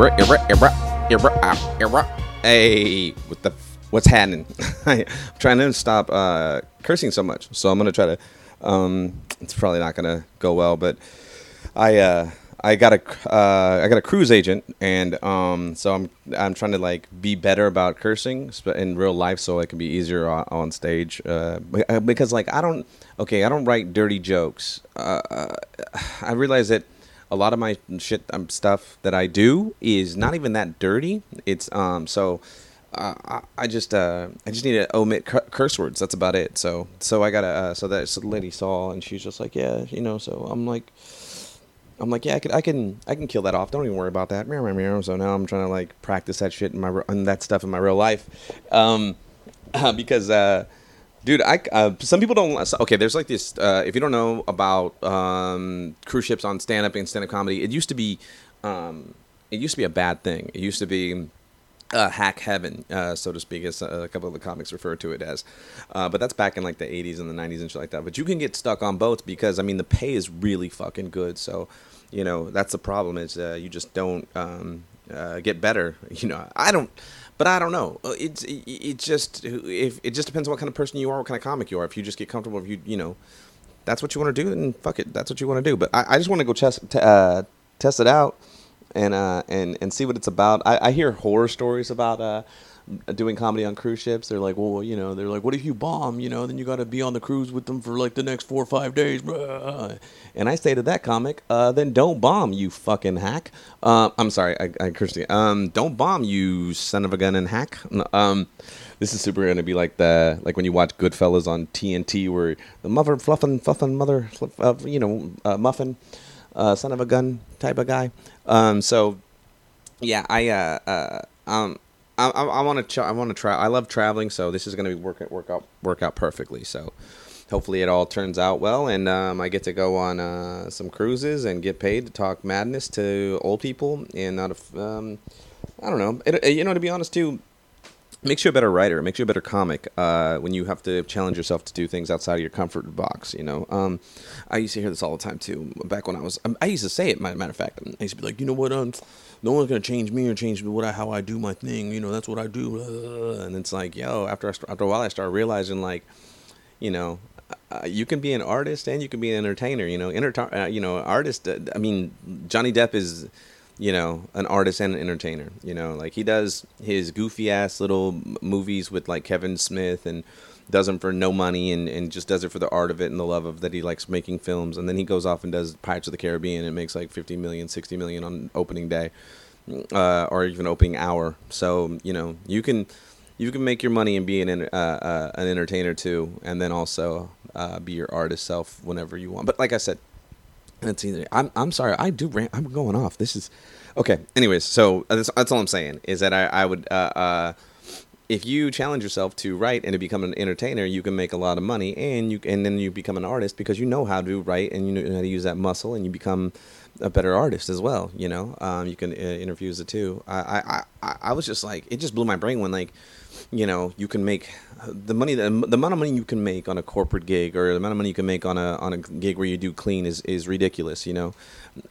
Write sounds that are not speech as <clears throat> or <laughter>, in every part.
Era, era, era, era, era. Hey, what the? What's happening? <laughs> I'm trying to stop uh, cursing so much, so I'm gonna try to. Um, it's probably not gonna go well, but I uh, I got a uh, I got a cruise agent, and um, so I'm I'm trying to like be better about cursing in real life, so it can be easier on, on stage. Uh, uh, because like I don't okay, I don't write dirty jokes. Uh, uh, I realize that a lot of my shit um, stuff that I do is not even that dirty. It's um so. Uh, I, I just uh, I just need to omit cu- curse words. That's about it. So so I gotta uh, so that lady saw and she's just like yeah you know so I'm like I'm like, yeah, I can, I can, I can kill that off. Don't even worry about that. So now I'm trying to like practice that shit in my and that stuff in my real life, um, <laughs> because, uh, dude, I uh, some people don't. Okay, there's like this. Uh, if you don't know about um, cruise ships on stand up and stand up comedy, it used to be, um, it used to be a bad thing. It used to be uh, hack heaven, uh, so to speak, as a couple of the comics refer to it as. Uh, but that's back in like the 80s and the 90s and shit like that. But you can get stuck on boats because I mean the pay is really fucking good. So, you know that's the problem is uh, you just don't um, uh, get better. <laughs> You know I don't. But I don't know. Uh, It's it, it just if it just depends on what kind of person you are, what kind of comic you are. If you just get comfortable, if you you know, that's what you want to do, then fuck it, that's what you want to do. But I, I just want to go test t- uh, test it out and uh and and see what it's about. I, I hear horror stories about uh doing comedy on cruise ships. They're like, well, you know, they're like, what if you bomb? You know, then you got to be on the cruise with them for like the next four or five days. bruh." And I say to that comic, uh, then don't bomb, you fucking hack. Uh, I'm sorry, I, I cursed you. Um, don't bomb, you son of a gun and hack. Um, this is super gonna be like the like when you watch Goodfellas on TNT, where the mother fluffin' fluffin' mother, uh, you know, uh, muffin, uh, son of a gun type of guy. Um, so yeah, I uh, uh um I I, want to I want to try. I love traveling, so this is gonna be work work out work out perfectly. So hopefully it all turns out well, and um, I get to go on uh, some cruises and get paid to talk madness to old people and not a, um I don't know. It, you know, to be honest too, makes you a better writer, It makes you a better comic uh, when you have to challenge yourself to do things outside of your comfort box. You know, um, I used to hear this all the time too. Back when I was, I used to say it. Matter of fact, I used to be like, you know what, um, no one's gonna change me or change what I, how I do my thing. You know, that's what I do. <laughs> And it's like, yo, after I, after a while, I start realizing like, you know. Uh, you can be an artist and you can be an entertainer. You know, Enter- uh, you know, artist. Uh, I mean, Johnny Depp is you know, an artist and an entertainer. You know, like he does his goofy ass little movies with like Kevin Smith and does them for no money and, and just does it for the art of it and the love of that he likes making films. And then he goes off and does Pirates of the Caribbean and makes like 50 million, 60 million on opening day uh, or even opening hour. So, you know, you can. You can make your money and be an uh, uh, an entertainer too, and then also uh, be your artist self whenever you want. But like I said, that's either. I'm I'm sorry. I do. Rant, I'm going off. This is okay. Anyways, so uh, that's, that's all I'm saying is that I I would uh, uh if you challenge yourself to write and to become an entertainer, you can make a lot of money, and you and then you become an artist because you know how to write and you know how to use that muscle, and you become a better artist as well. You know, um, you can uh, interview it too. I, I I I was just like, it just blew my brain when like you know you can make the money the, the amount of money you can make on a corporate gig or the amount of money you can make on a on a gig where you do clean is is ridiculous you know?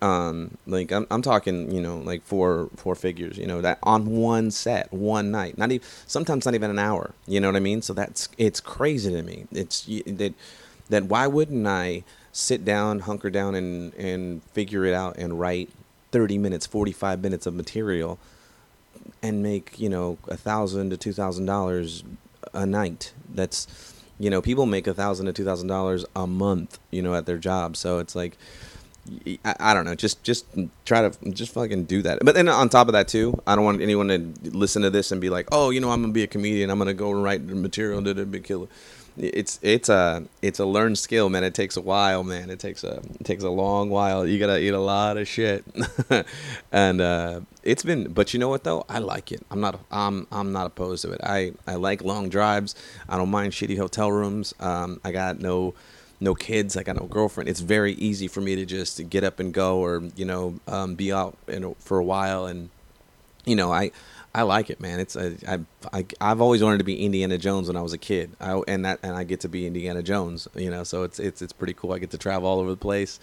Um like i'm, I'm talking you know like four four figures you know that on one set one night not even sometimes not even an hour you know what i mean? So that's it's crazy to me. It's that that why wouldn't i sit down hunker down and and figure it out and write 30 minutes 45 minutes of material and make you know a thousand to two thousand dollars a night. That's you know people make a thousand to two thousand dollars a month. You know at their job, so it's like. I don't know. Just, just try to, just fucking do that. But then on top of that too, I don't want anyone to listen to this and be like, "Oh, you know, I'm gonna be a comedian. I'm gonna go write material. Da big killer." It's, it's a, it's a learned skill, man. It takes a while, man. It takes a, it takes a long while. You gotta eat a lot of shit, <laughs> and uh, it's been. But you know what though? I like it. I'm not, I'm, I'm not opposed to it. I, I like long drives. I don't mind shitty hotel rooms. Um, I got no no kids. I got no girlfriend. It's very easy for me to just get up and go, or you know, um, be out in, for a while. And you know, I I like it, man. It's I, I I I've always wanted to be Indiana Jones when I was a kid. I, and that and I get to be Indiana Jones. You know, so it's it's it's pretty cool. I get to travel all over the place.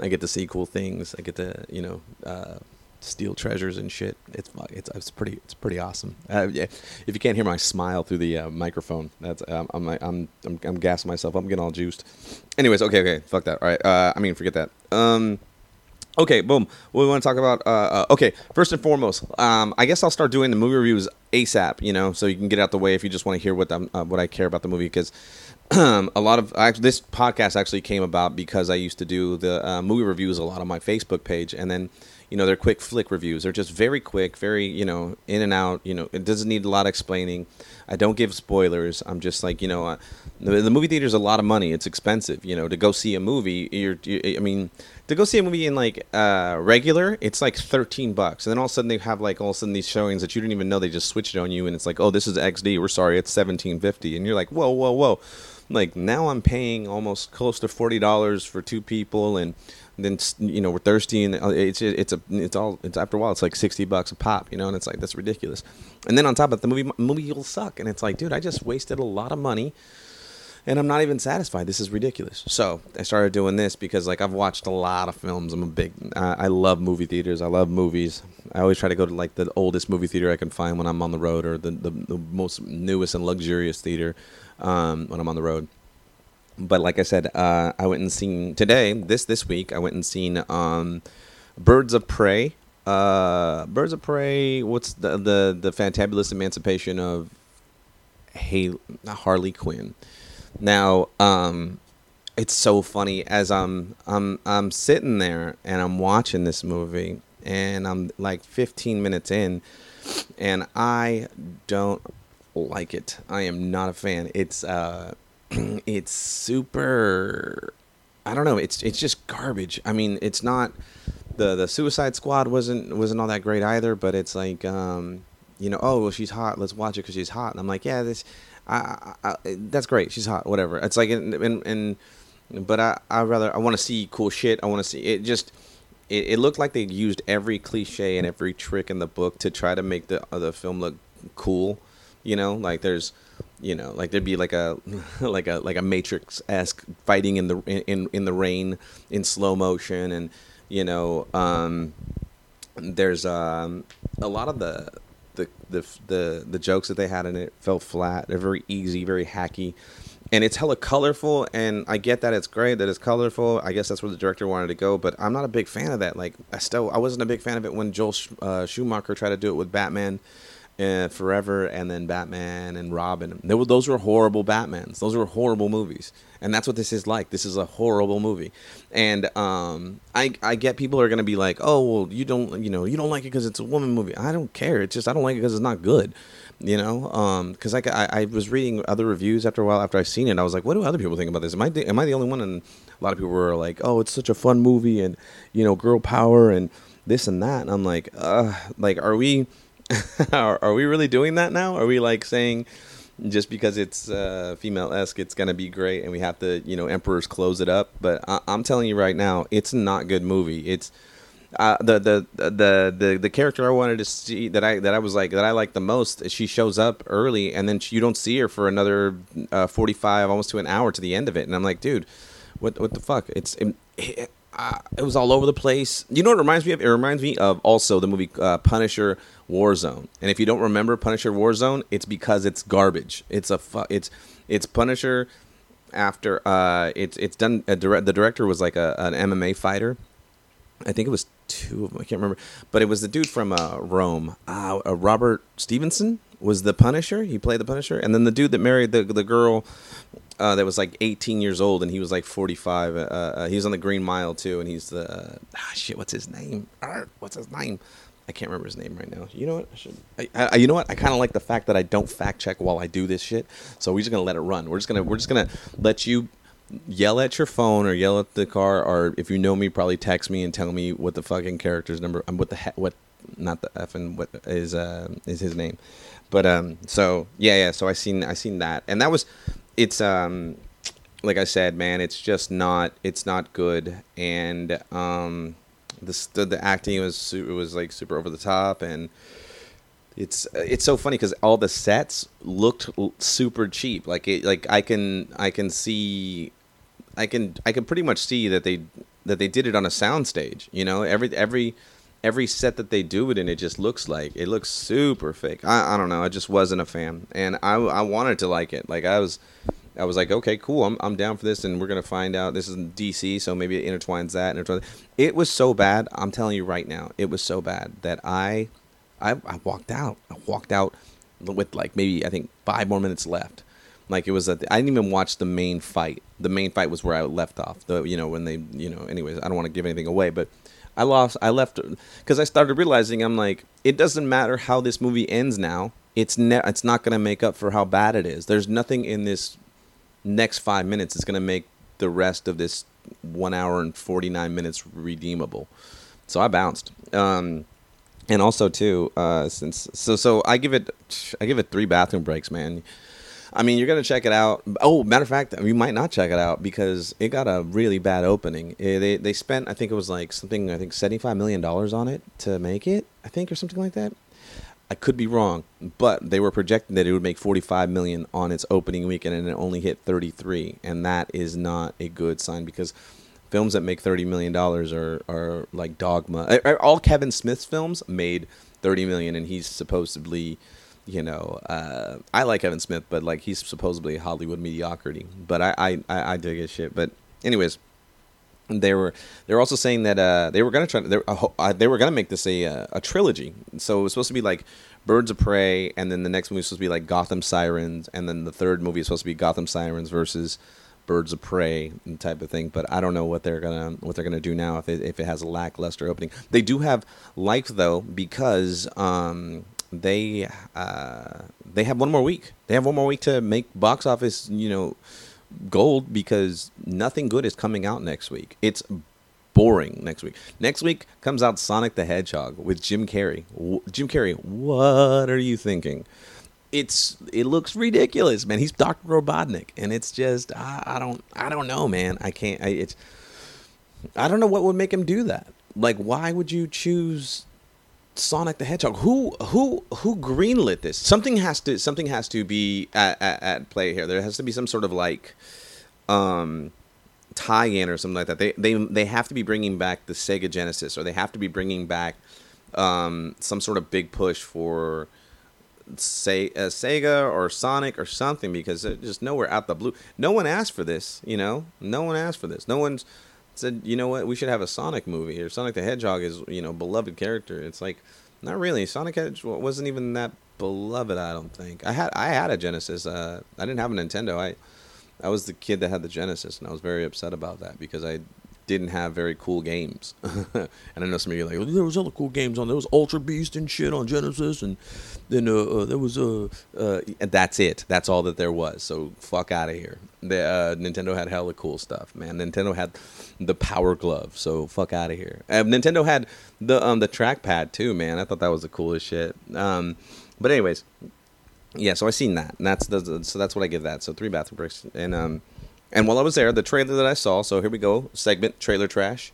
I get to see cool things. I get to you know. Uh, steal treasures and shit. It's it's it's pretty it's pretty awesome. Uh, yeah, if you can't hear my smile through the uh, microphone, that's um, I'm, I'm I'm I'm gassing myself. I'm getting all juiced. Anyways, okay, okay, fuck that. All right, uh, I mean, forget that. Um, okay, boom. We want to talk about? Uh, uh, okay, first and foremost, um, I guess I'll start doing the movie reviews ASAP. You know, so you can get out the way if you just want to hear what I'm, uh, what I care about the movie because. <clears throat> a lot of actually, this podcast actually came about because I used to do the uh, movie reviews a lot on my Facebook page, and then you know they're quick flick reviews. They're just very quick very you know in and out you know it doesn't need a lot of explaining. I don't give spoilers. I'm just like you know uh, the, the, movie theater is a lot of money. It's expensive you know to go see a movie you're you, i mean to go see a movie in like uh, regular it's like 13 bucks. And then all of a sudden they have like all of a sudden these showings that you didn't even know they just switched it on you and it's like oh this is xd we're sorry it's 1750 and you're like whoa whoa whoa. Like now i'm paying almost close to $40 for two people and then you know we're thirsty and uh, it's it's a it's all it's after a while it's like 60 bucks a pop you know and it's like that's ridiculous. And then on top of it the movie movie will suck. And it's like dude i just wasted a lot of money and i'm not even satisfied. This is ridiculous. So i started doing this because like i've watched a lot of films. I'm a big uh, i love movie theaters. I love movies. I always try to go to like the oldest movie theater i can find when i'm on the road or the, the, the most newest and luxurious theater um, when i'm on the road but like I said, uh, I went and seen today this this week. I went and seen um, Birds of Prey. Uh, Birds of Prey. What's the the the fantabulous emancipation of Hay- Harley Quinn? Now, um, it's so funny as I'm I'm I'm sitting there and I'm watching this movie and I'm like 15 minutes in and I don't like it. I am not a fan. It's uh <clears throat> it's super I don't know, it's it's just garbage. I mean, it's not the the Suicide Squad wasn't wasn't all that great either, but it's like um you know, oh, well she's hot, let's watch it cuz she's hot. And I'm like, yeah, this I, I, I, that's great. She's hot, whatever. It's like and and but I I rather I want to see cool shit. I want to see it just it, it looked like they used every cliche and every trick in the book to try to make the uh, the film look cool. You know, like there's you know like there'd be like a <laughs> like a like a matrix esque fighting in the in in the rain in slow motion. And you know um there's um a lot of the the the the, the jokes that they had in it felt flat. They're very easy very hacky. And it's hella colorful. And i get that it's great that it's colorful. I guess that's where the director wanted to go. But i'm not a big fan of that. Like i still i wasn't a big fan of it when joel uh, schumacher tried to do it with batman uh, Forever and then Batman and Robin. Were, those were horrible Batmans. Those were horrible movies. And that's what this is like. This is a horrible movie. And um, I, I get people are going to be like, oh, well, you don't, you know, you don't like it because it's a woman movie. I don't care. It's just, I don't like it because it's not good. You know, because um, I, I, I was reading other reviews after a while after I seen it. I was like, what do other people think about this? Am I the, am I the only one? And a lot of people were like, oh, it's such a fun movie and you know, girl power and this and that. And I'm like, uh, like, are we? <laughs> are, are, we really doing that now? Are we like saying just because it's uh, female esque, it's gonna be great, and we have to, you know, emperors close it up? But I- am telling you right now, it's not good movie. It's uh, the, the the the the character I wanted to see that I that I was like that I like the most. She shows up early, and then she, you don't see her for another uh, 45, almost to an hour to the end of it. And I'm like, dude, what what the fuck? It's it, it, uh, it was all over the place. You know what it reminds me of? It reminds me of also the movie uh, Punisher Warzone. And if you don't remember Punisher Warzone, it's because it's garbage. It's a fu- it's it's Punisher after uh it's it's done dire- the director was like a, an MMA fighter. I think it was two of them. I can't remember, but it was the dude from uh, Rome, uh, Robert Stevenson was the Punisher. He played the Punisher, and then the dude that married the the girl uh, that was like 18 years old, and he was like 45. Uh, uh, he was on the Green Mile too, and he's the ah, shit. What's his name? What's his name? I can't remember his name right now. You know what? I should. I, I, you know what? I kind of like the fact that I don't fact check while I do this shit. So we're just gonna let it run. We're just gonna we're just gonna let you yell at your phone or yell at the car, or if you know me, probably text me and tell me what the fucking character's number. Um, what the he- what not the F and what is uh is his name. But um so yeah yeah so I seen I seen that and that was it's um like I said man it's just not it's not good and um the the, acting was it was like super over the top and it's it's so funny because all the sets looked super cheap like it like I can I can see I can I can pretty much see that they that they did it on a sound stage you know every every every set that they do it in, it just looks like it looks super fake. I, I don't know. I just wasn't a fan, and I I wanted to like it. Like I was. I was like, okay, cool. I'm, I'm down for this, and we're gonna find out. This is DC, so maybe it intertwines that. Intertwines. It was so bad. I'm telling you right now, it was so bad that I, I, I walked out. I walked out with like maybe I think five more minutes left. Like it was I didn't even watch the main fight. The main fight was where I left off. The you know when they you know anyways I don't want to give anything away, but I lost. I left because I started realizing I'm like, it doesn't matter how this movie ends now. It's ne- It's not gonna make up for how bad it is. There's nothing in this next five minutes that's gonna make the rest of this one hour and forty nine minutes redeemable. So I bounced. Um, and also too, uh, since so so I give it I give it three bathroom breaks, man. I mean, you're gonna check it out. Oh, matter of fact, you might not check it out because it got a really bad opening. Eh, they they spent, I think it was like something, I think seventy five million dollars on it to make it. I think or something like that. I could be wrong, but they were projecting that it would make 45 million on its opening weekend, and it only hit 33, and that is not a good sign because films that make 30 million dollars are are like Dogma. All Kevin Smith's films made 30 million, and he's supposedly you know, uh, I like Kevin Smith, but like he's supposedly Hollywood mediocrity. But I, I, I dig his shit. But anyways, they were they were also saying that uh, they were gonna try they were, uh, they were gonna make this a uh, a trilogy. So it was supposed to be like Birds of Prey, and then the next movie was supposed to be like Gotham Sirens, and then the third movie is supposed to be Gotham Sirens versus Birds of Prey type of thing. But I don't know what they're gonna what they're gonna do now if it if it has a lackluster opening. They do have life though because um, they uh, they have one more week. They have one more week to make box office, you know, gold because nothing good is coming out next week. It's boring next week. Next week comes out Sonic the Hedgehog with Jim Carrey. W- Jim Carrey, what are you thinking? It's it looks ridiculous, man. He's Doctor Robotnik, and it's just I, I don't I don't know, man. I can't. I, it's I don't know what would make him do that. Like, why would you choose Sonic the Hedgehog. Who who who greenlit this? Something has to something has to be at, at, at play here. There has to be some sort of like um tie-in or something like that. They they they have to be bringing back the Sega Genesis, or they have to be bringing back um, some sort of big push for say uh, Sega or Sonic or something because just nowhere out the blue. No one asked for this, you know. No one asked for this. No one's said, you know what, we should have a Sonic movie or Sonic the Hedgehog is you know beloved character. It's like not really. Sonic Hedgehog wasn't even that beloved. I don't think. I had I had a Genesis. Uh, I didn't have a Nintendo. I I was the kid that had the Genesis, and I was very upset about that because I didn't have very cool games. <laughs> and I know some of you are like, well, there was other cool games on there. was Altered Beast and shit on Genesis, and then uh, uh, there was uh, uh, and that's it. That's all that there was. So fuck out of here. The uh, Nintendo had hella cool stuff, man. Nintendo had the Power Glove, so fuck out of here. Uh, Nintendo had the um the trackpad too, man. I thought that was the coolest shit. Um, but anyways, yeah. So I seen that, and that's the, so that's what I give that. So three bathroom breaks, and um and while I was there, the trailer that I saw, so here we go, segment trailer trash.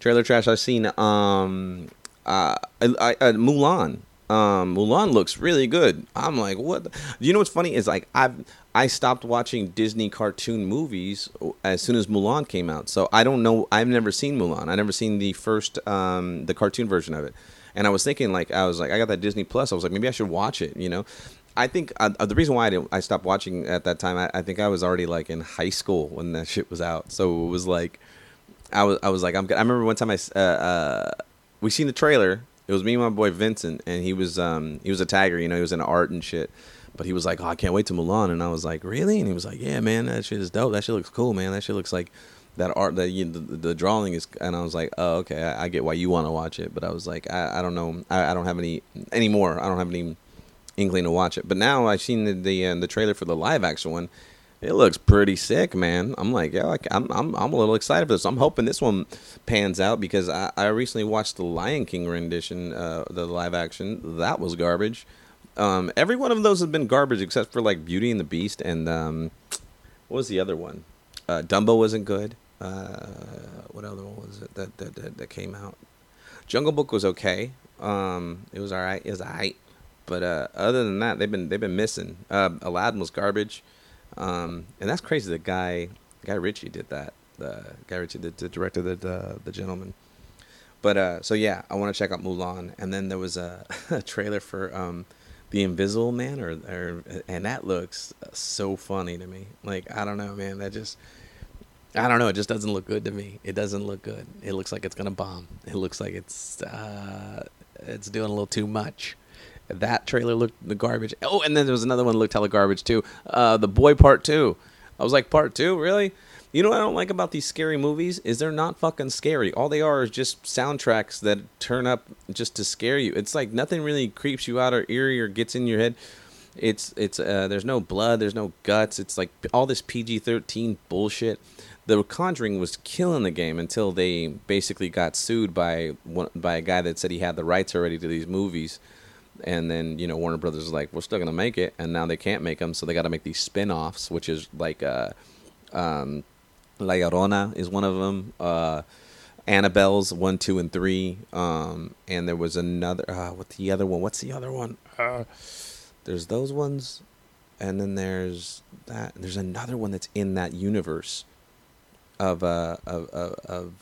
Trailer trash I've seen um uh, I, I, uh, Mulan. Um, Mulan looks really good. I'm like, what? The? You know what's funny is like I've I stopped watching Disney cartoon movies as soon as Mulan came out. So I don't know. I've never seen Mulan. I never seen the first um, the cartoon version of it. And I was thinking like I was like I got that Disney Plus. I was like maybe I should watch it. You know, I think uh, uh, the reason why I didn't, I stopped watching at that time, I, I, think I was already like in high school when that shit was out. So it was like, I was I was like I'm. I remember one time I uh, uh, we seen the trailer. It was me and my boy Vincent, and he was um he was a tagger. You know, he was in art and shit. But he was like, "Oh, I can't wait to Mulan," and I was like, "Really?" And he was like, "Yeah, man, that shit is dope. That shit looks cool, man. That shit looks like." that art that you the, the, drawing is and i was like oh okay i, I get why you want to watch it but i was like i, I don't know I, I don't have any anymore i don't have any inkling to watch it. But now I've seen the the, uh, the trailer for the live action one. It looks pretty sick, man. I'm like, yeah, like, I'm I'm I'm a little excited for this. I'm hoping this one pans out because I, I recently watched the Lion King rendition, uh, the live action. That was garbage. Um, every one of those has been garbage except for like Beauty and the Beast and um, what was the other one? Uh, Dumbo wasn't good. Uh, what other one was it that that, that, that came out? Jungle Book was okay. Um, it was alright. It was alright. But uh, other than that, they've been they've been missing. Uh, Aladdin was garbage, um, and that's crazy. The guy Guy Ritchie did that. The Guy Ritchie, the, the director, the, the the gentleman. But uh, so yeah, I want to check out Mulan, and then there was a, <laughs> a trailer for um, the Invisible Man, or, or and that looks so funny to me. Like I don't know, man, that just I don't know. It just doesn't look good to me. It doesn't look good. It looks like it's gonna bomb. It looks like it's uh, it's doing a little too much. That trailer looked the garbage. Oh, and then there was another one looked hella garbage too. Uh, the Boy Part Two. I was like, Part Two, really? You know what I don't like about these scary movies is they're not fucking scary. All they are is just soundtracks that turn up just to scare you. It's like nothing really creeps you out or eerie or gets in your head. It's it's uh, there's no blood, there's no guts. It's like all this PG-13 bullshit. The Conjuring was killing the game until they basically got sued by one, by a guy that said he had the rights already to these movies and then you know Warner Brothers is like, we're still gonna make it, and now they can't make them, so they got to make these spin-offs, which is like uh, um, La Llorona is one of them. Uh, Annabelle's one, two, and three. Um, and there was another. Uh, what's the other one? What's the other one? Uh, there's those ones, and then there's that. There's another one that's in that universe of uh of of. of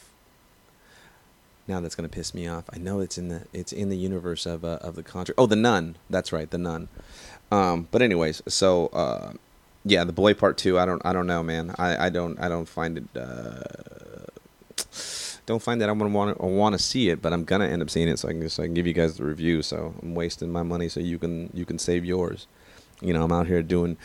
now that's gonna piss me off. I know it's in the it's in the universe of uh, of the Conjuring. Oh, the Nun. That's right, the Nun. Um, but anyways, so uh, yeah, the boy part two. I don't. I don't know, man. I, I don't. I don't find it. Uh, don't find that I'm gonna want to want to see it, but I'm gonna end up seeing it, so I can so I can give you guys the review. So I'm wasting my money, so you can you can save yours. You know, I'm out here doing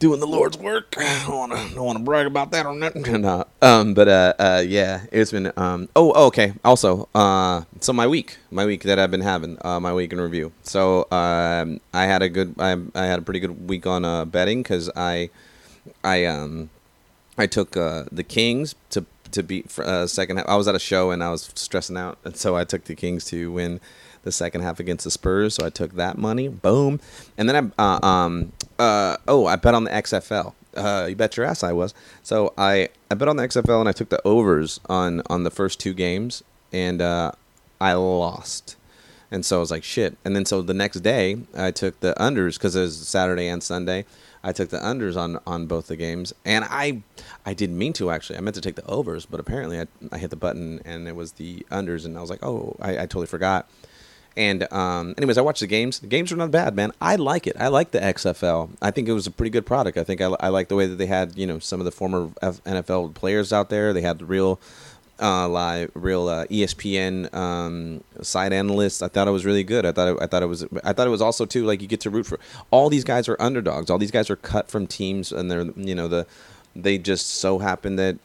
doing the Lord's work. <sighs> I don't want to brag about that or nothing. <laughs> no, um, but uh, uh, yeah, it's been um. Oh, oh, okay. Also, uh, so my week, my week that I've been having, uh, my week in review. So um, I had a good, I, I had a pretty good week on uh betting because I, I um, I took uh the Kings to to beat for, uh, second half. I was at a show and I was stressing out, and so I took the Kings to win the second half against the Spurs. So I took that money, boom, and then I uh, um uh oh I bet on the XFL. Uh, you bet your ass I was. So I I bet on the XFL and I took the overs on on the first two games and uh, I lost. And so I was like, shit. And then so the next day, I took the unders because it was Saturday and Sunday. I took the unders on, on both the games, and I I didn't mean to actually. I meant to take the overs, but apparently I, I hit the button and it was the unders, and I was like, oh, I, I totally forgot. And um, anyways, I watched the games. The games were not bad, man. I like it. I like the XFL. I think it was a pretty good product. I think I, I like the way that they had you know some of the former F- NFL players out there. They had the real uh, live, real uh, ESPN um, side analysts. I thought it was really good. I thought it, I thought it was I thought it was also too like you get to root for all these guys are underdogs. All these guys are cut from teams, and they're you know the they just so happen that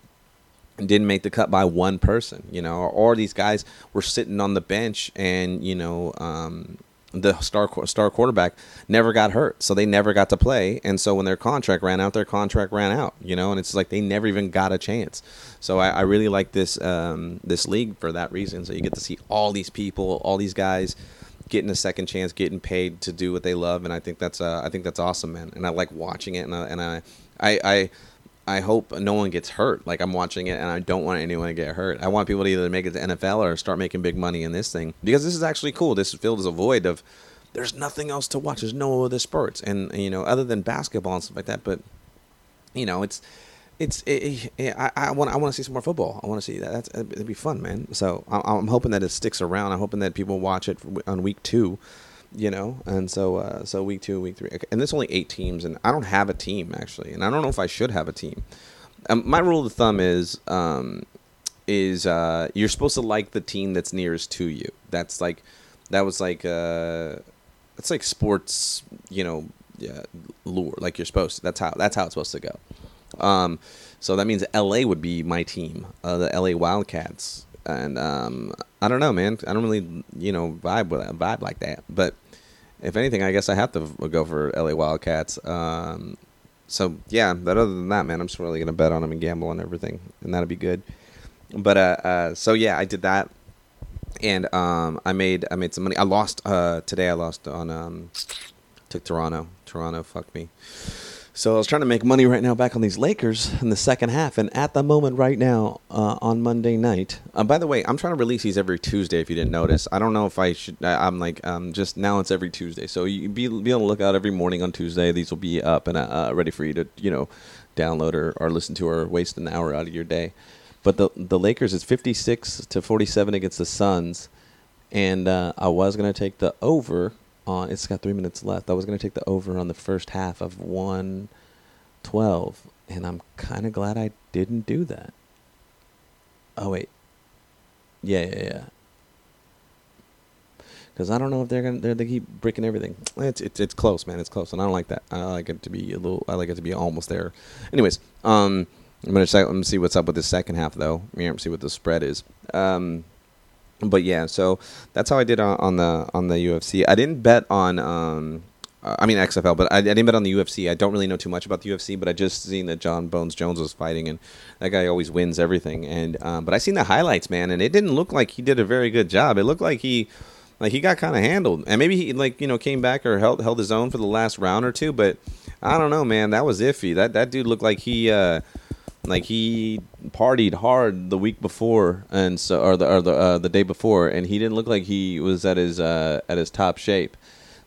didn't make the cut by one person, you know, or, or these guys were sitting on the bench and you know um, the star star quarterback never got hurt, so they never got to play. And so when their contract ran out, their contract ran out. You know, and it's like they never even got a chance. So I, I really like this um, this league for that reason. So you get to see all these people, all these guys getting a second chance, getting paid to do what they love, and I think that's uh, I think that's awesome, man. And I like watching it, and I and I I. I I hope no one gets hurt. Like I'm watching it, and I don't want anyone to get hurt. I want people to either make it to NFL or start making big money in this thing because this is actually cool. This field is a void of there's nothing else to watch. There's no other sports, and you know, other than basketball and stuff like that. But you know, it's it's it, it, I, I want I want to see some more football. I want to see that. That's it'd be fun, man. So I'm hoping that it sticks around. I'm hoping that people watch it on week two you know and so uh, so week two week three and there's only eight teams and i don't have a team actually and i don't know if i should have a team um, my rule of thumb is um, is uh, you're supposed to like the team that's nearest to you that's like that was like uh it's like sports you know yeah, lure like you're supposed to that's how that's how it's supposed to go um so that means la would be my team uh, the la wildcats and um, I don't know, man. I don't really, you know, vibe with vibe like that. But if anything, I guess I have to go for LA Wildcats. Um, so yeah, but other than that, man, I'm just really gonna bet on them and gamble on everything, and that'll be good. But uh, uh so yeah, I did that, and um, I made I made some money. I lost uh today. I lost on um, took Toronto. Toronto fucked me. So I was trying to make money right now back on these Lakers in the second half, and at the moment right now uh, on Monday night. Uh, by the way, I'm trying to release these every Tuesday. If you didn't notice, I don't know if I should. I, am like um, just now it's every Tuesday, so you be be on the lookout every morning on Tuesday. These will be up and uh, ready for you to you know download or, or listen to or waste an hour out of your day. But the the Lakers is 56 to 47 against the Suns, and uh, I was gonna take the over on. It's got three minutes left. I was gonna take the over on the first half of 112, and I'm kind of glad I didn't do that. Oh wait, yeah, yeah, yeah. Because I don't know if they're gonna they're, they keep breaking everything. It's it's it's close, man. It's close, and I don't like that. I like it to be a little. I like it to be almost there. Anyways, um, I'm gonna check. Let me see what's up with the second half, though. Yeah, see what the spread is. Um, but yeah, so that's how I did on, on the on the UFC. I didn't bet on um, uh, I mean XFL, but I, I, didn't bet on the UFC. I don't really know too much about the UFC, but I just seen that John Bones Jones was fighting, and that guy always wins everything. And um, but I seen the highlights, man, and it didn't look like he did a very good job. It looked like he like he got kind of handled, and maybe he like you know came back or held held his own for the last round or two. But I don't know, man. That was iffy. That that dude looked like he. Uh, like he partied hard the week before and so or the or the uh, the day before and he didn't look like he was at his uh, at his top shape.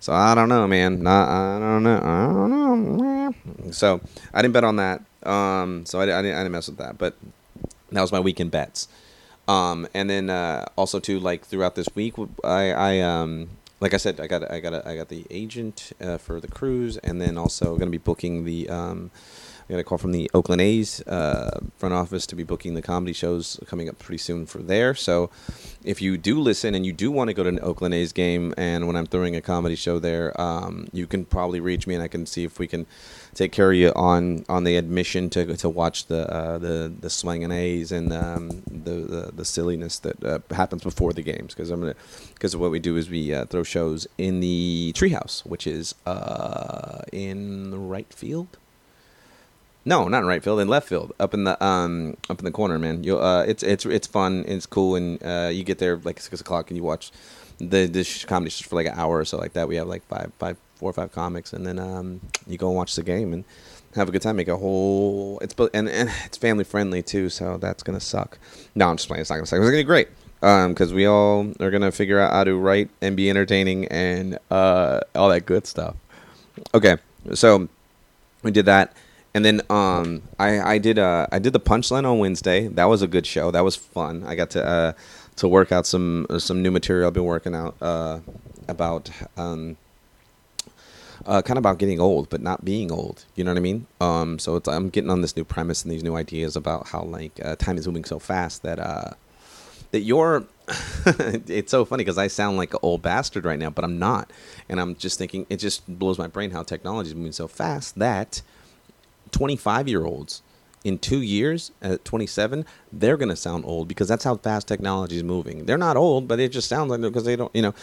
So I don't know man. Not, I don't know. I don't know so I didn't bet on that. Um so I, I didn't I didn't mess with that. But that was my weekend bets. Um, and then uh, also too, like throughout this week, I, I um, like I said, I got I got I got the agent uh, for the cruise, and then also going to be booking the um, I got a call from the Oakland A's uh, front office to be booking the comedy shows coming up pretty soon for there. So if you do listen and you do want to go to an Oakland A's game, and when I'm throwing a comedy show there, um, you can probably reach me and I can see if we can take care of you on on the admission to to watch the uh, the the swinging A's and um, the, the, the silliness that uh, happens before the games because I'm gonna because what we do is we uh, throw shows in the treehouse, which is uh, in the right field. No, not in right field, in left field, up in the um up in the corner, man. You uh, it's it's it's fun, it's cool, and uh, you get there like six o'clock and you watch the this comedy for like an hour or so like that. We have like five five four or five comics, and then um you go and watch the game and have a good time. Make a whole it's and and it's family friendly too, so that's gonna suck. No, I'm just playing. It's not gonna suck. It's gonna be great because um, we all are gonna figure out how to write and be entertaining and uh, all that good stuff. Okay, so we did that and then um, I I did uh I did the punchline on Wednesday. That was a good show. That was fun. I got to uh to work out some some new material. I've been working out uh about um uh, kind of about getting old, but not being old. You know what I mean? Um, so I'm getting on this new premise and these new ideas about how like uh, time is moving so fast that uh, that you're. <laughs> it's so funny because I sound like an old bastard right now, but I'm not, and I'm just thinking it just blows my brain how technology is moving so fast that 25 year olds in two years at 27 they're going to sound old because that's how fast technology is moving they're not old but it just sounds like because they don't you know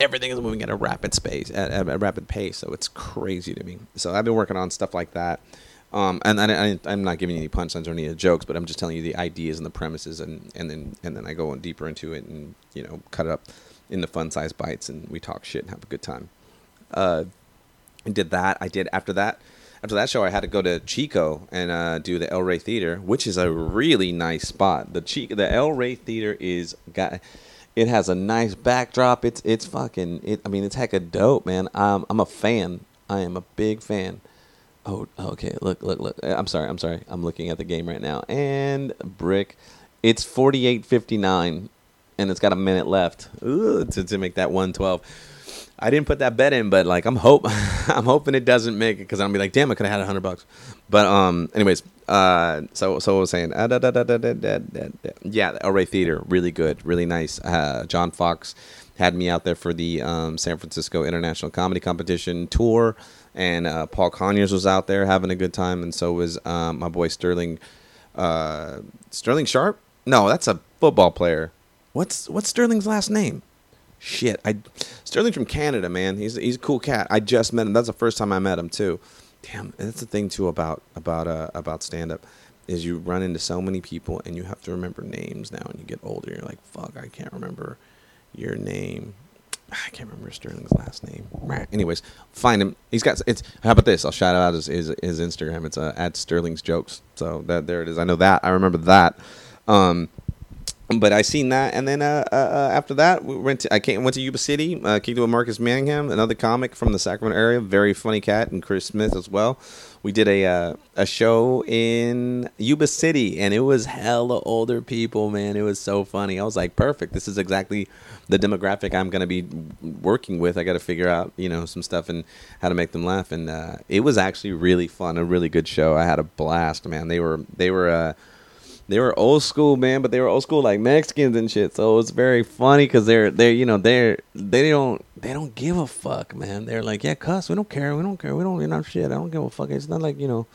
everything is moving at a rapid space at, at, a rapid pace so it's crazy to me so i've been working on stuff like that um, and I, am not giving any punchlines or any jokes, but I'm just telling you the ideas and the premises, and, and then and then I go deeper into it, and you know, cut it up into fun size bites, and we talk shit and have a good time. Uh, did that. I did after that after that show, I had to go to Chico and uh, do the El Rey Theater, which is a really nice spot. The Chico, the El Rey Theater is got. It has a nice backdrop. It's it's fucking. It, I mean, it's hecka dope, man. I'm I'm a fan. I am a big fan. Oh, okay. Look, look, look. I'm sorry. I'm sorry. I'm looking at the game right now. And brick, it's 48.59, and it's got a minute left Ooh, to to make that 112. I didn't put that bet in, but like I'm hope <laughs> I'm hoping it doesn't make it because I'm be like, damn, I could have had a hundred bucks. But um, anyways, uh, so so I was saying, uh, da, da, da, yeah, El Rey Theater, really good, really nice. Uh, John Fox had me out there for the um, San Francisco International Comedy Competition tour, and uh, Paul Conyers was out there having a good time, and so was um, my boy Sterling, uh, Sterling Sharpe. No, that's a football player. What's what's Sterling's last name? Shit. I from Canada, man. He's he's a cool cat. I just met him. That's the first time I met him too. Damn, that's the thing too about about uh about stand up is you run into so many people and you have to remember names now and you get older you're like fuck I can't remember your name I can't remember Sterling's last name. Right. Anyways, find him. He's got it's. How about this? I'll shout out his his, his Instagram. It's uh, at Sterling's Jokes. So that there it is. I know that. I remember that. Um, but I seen that, and then uh, uh, uh, after that, we went. To, I came, went to Yuba City, uh, kicked it with Marcus Manningham, another comic from the Sacramento area, very funny cat, and Chris Smith as well. We did a uh, a show in Yuba City, and it was hella older people, man. It was so funny. I was like, perfect. This is exactly the demographic I'm gonna be working with. I got to figure out, you know, some stuff and how to make them laugh, and uh, it was actually really fun, a really good show. I had a blast, man. They were they were uh, they were old school, man, but they were old school like Mexicans and shit. So it's very funny because they're they're you know they're they don't they don't give a fuck, man. They're like, yeah, cuss, we don't care, we don't care, we don't you know shit. I don't give a fuck. It's not like you know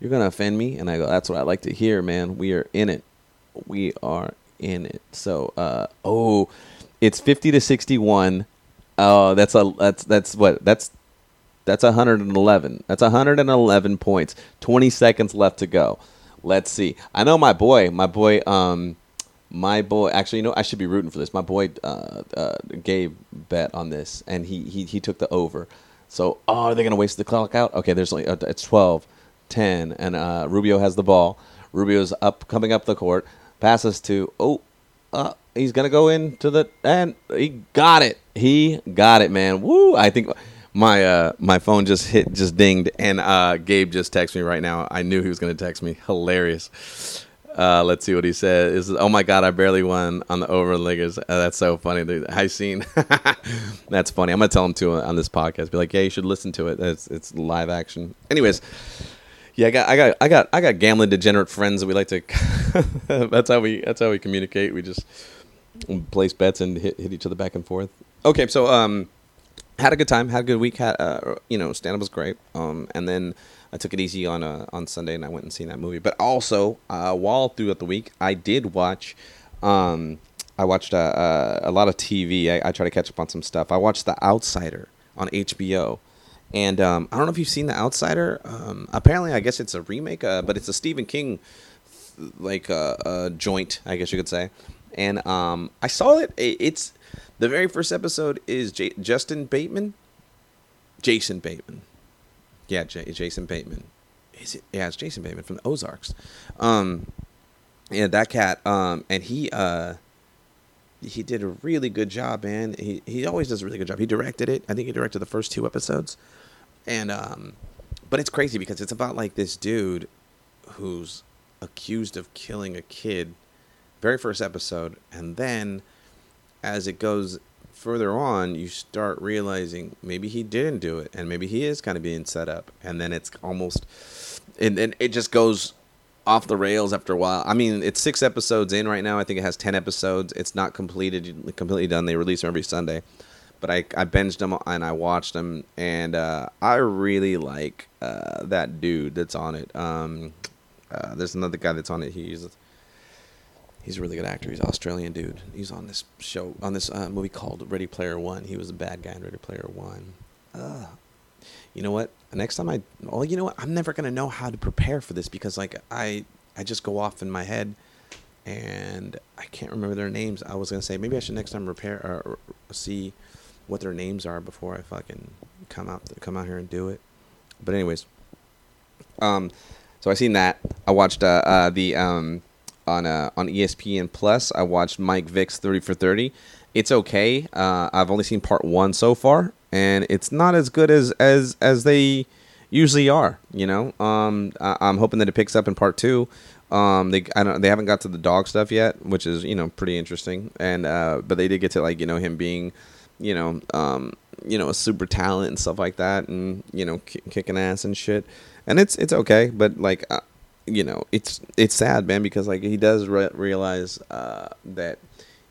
you're gonna offend me, and I go, that's what I like to hear, man. We are in it, we are in it. So uh oh, it's fifty to sixty one. Oh, that's a that's that's what that's that's 111. That's 111 points. 20 seconds left to go. Let's see. I know my boy, my boy, um, my boy. Actually, you know, I should be rooting for this. My boy, uh, uh, Gabe bet on this, and he he he took the over. So, oh, are they gonna waste the clock out? Okay, there's like uh, it's 12, 10, and uh, Rubio has the ball. Rubio's up, coming up the court. Passes to oh, uh, he's gonna go into the and he got it. He got it, man. Woo! I think my uh my phone just hit just dinged and uh Gabe just texted me right now. I knew he was gonna text me. Hilarious. Uh, let's see what he said. Is oh my god, I barely won on the over Uh, that's so funny. Dude. I seen. <laughs> that's funny. I'm gonna tell him to on this podcast. Be like, yeah, you should listen to it. It's it's live action. Anyways, yeah, I got I got I got I got gambling degenerate friends that we like to. <laughs> that's how we that's how we communicate. We just place bets and hit hit each other back and forth. Okay, so um, had a good time, had a good week. Had uh, you know, stand up was great. Um, and then I took it easy on uh, on Sunday and I went and seen that movie. But also, uh, while throughout the week, I did watch. Um, I watched uh, uh, a lot of TV. I, I try to catch up on some stuff. I watched The Outsider on HBO, and um, I don't know if you've seen The Outsider. Um, apparently, I guess it's a remake, uh, but it's a Stephen King like uh, joint, I guess you could say. And um, I saw it. It's the very first episode is J- Justin Bateman, Jason Bateman. Yeah, J- Jason Bateman. Is it? Yeah, it's Jason Bateman from the Ozarks. Um, yeah, that cat. Um, and he uh, he did a really good job, man. He he always does a really good job. He directed it. I think he directed the first two episodes, and um, but it's crazy because it's about like this dude who's accused of killing a kid. Very first episode, and then as it goes further on, you start realizing maybe he didn't do it, and maybe he is kind of being set up, and then it's almost, and then it just goes off the rails after a while. I mean, it's six episodes in right now. I think it has ten episodes. It's not completed, completely done. They release them every Sunday, but I I binged them and I watched them, and uh, I really like uh, that dude that's on it. Um, uh, there's another guy that's on it. He's he's a really good actor. He's an Australian dude. He's on this show on this uh, movie called Ready Player One. He was a bad guy in Ready Player One. You know what? Next time I, well, you know what? I'm never gonna know how to prepare for this because like I, I just go off in my head, and I can't remember their names. I was gonna say maybe I should next time repair or, or see what their names are before I fucking come out come out here and do it. But anyways, um, so I seen that. I watched uh, uh the um on uh, on ESPN Plus. I watched Mike Vick's Thirty for Thirty. It's okay. Uh, I've only seen part one so far, and it's not as good as as as they usually are. You know, um, I, am hoping that it picks up in part two. Um, they I don't they haven't got to the dog stuff yet, which is you know pretty interesting. And uh, but they did get to like you know him being, you know, um, you know a super talent and stuff like that, and you know k- kicking ass and shit. And it's it's okay, but like uh, you know, it's it's sad, man, because like he does re- realize uh, that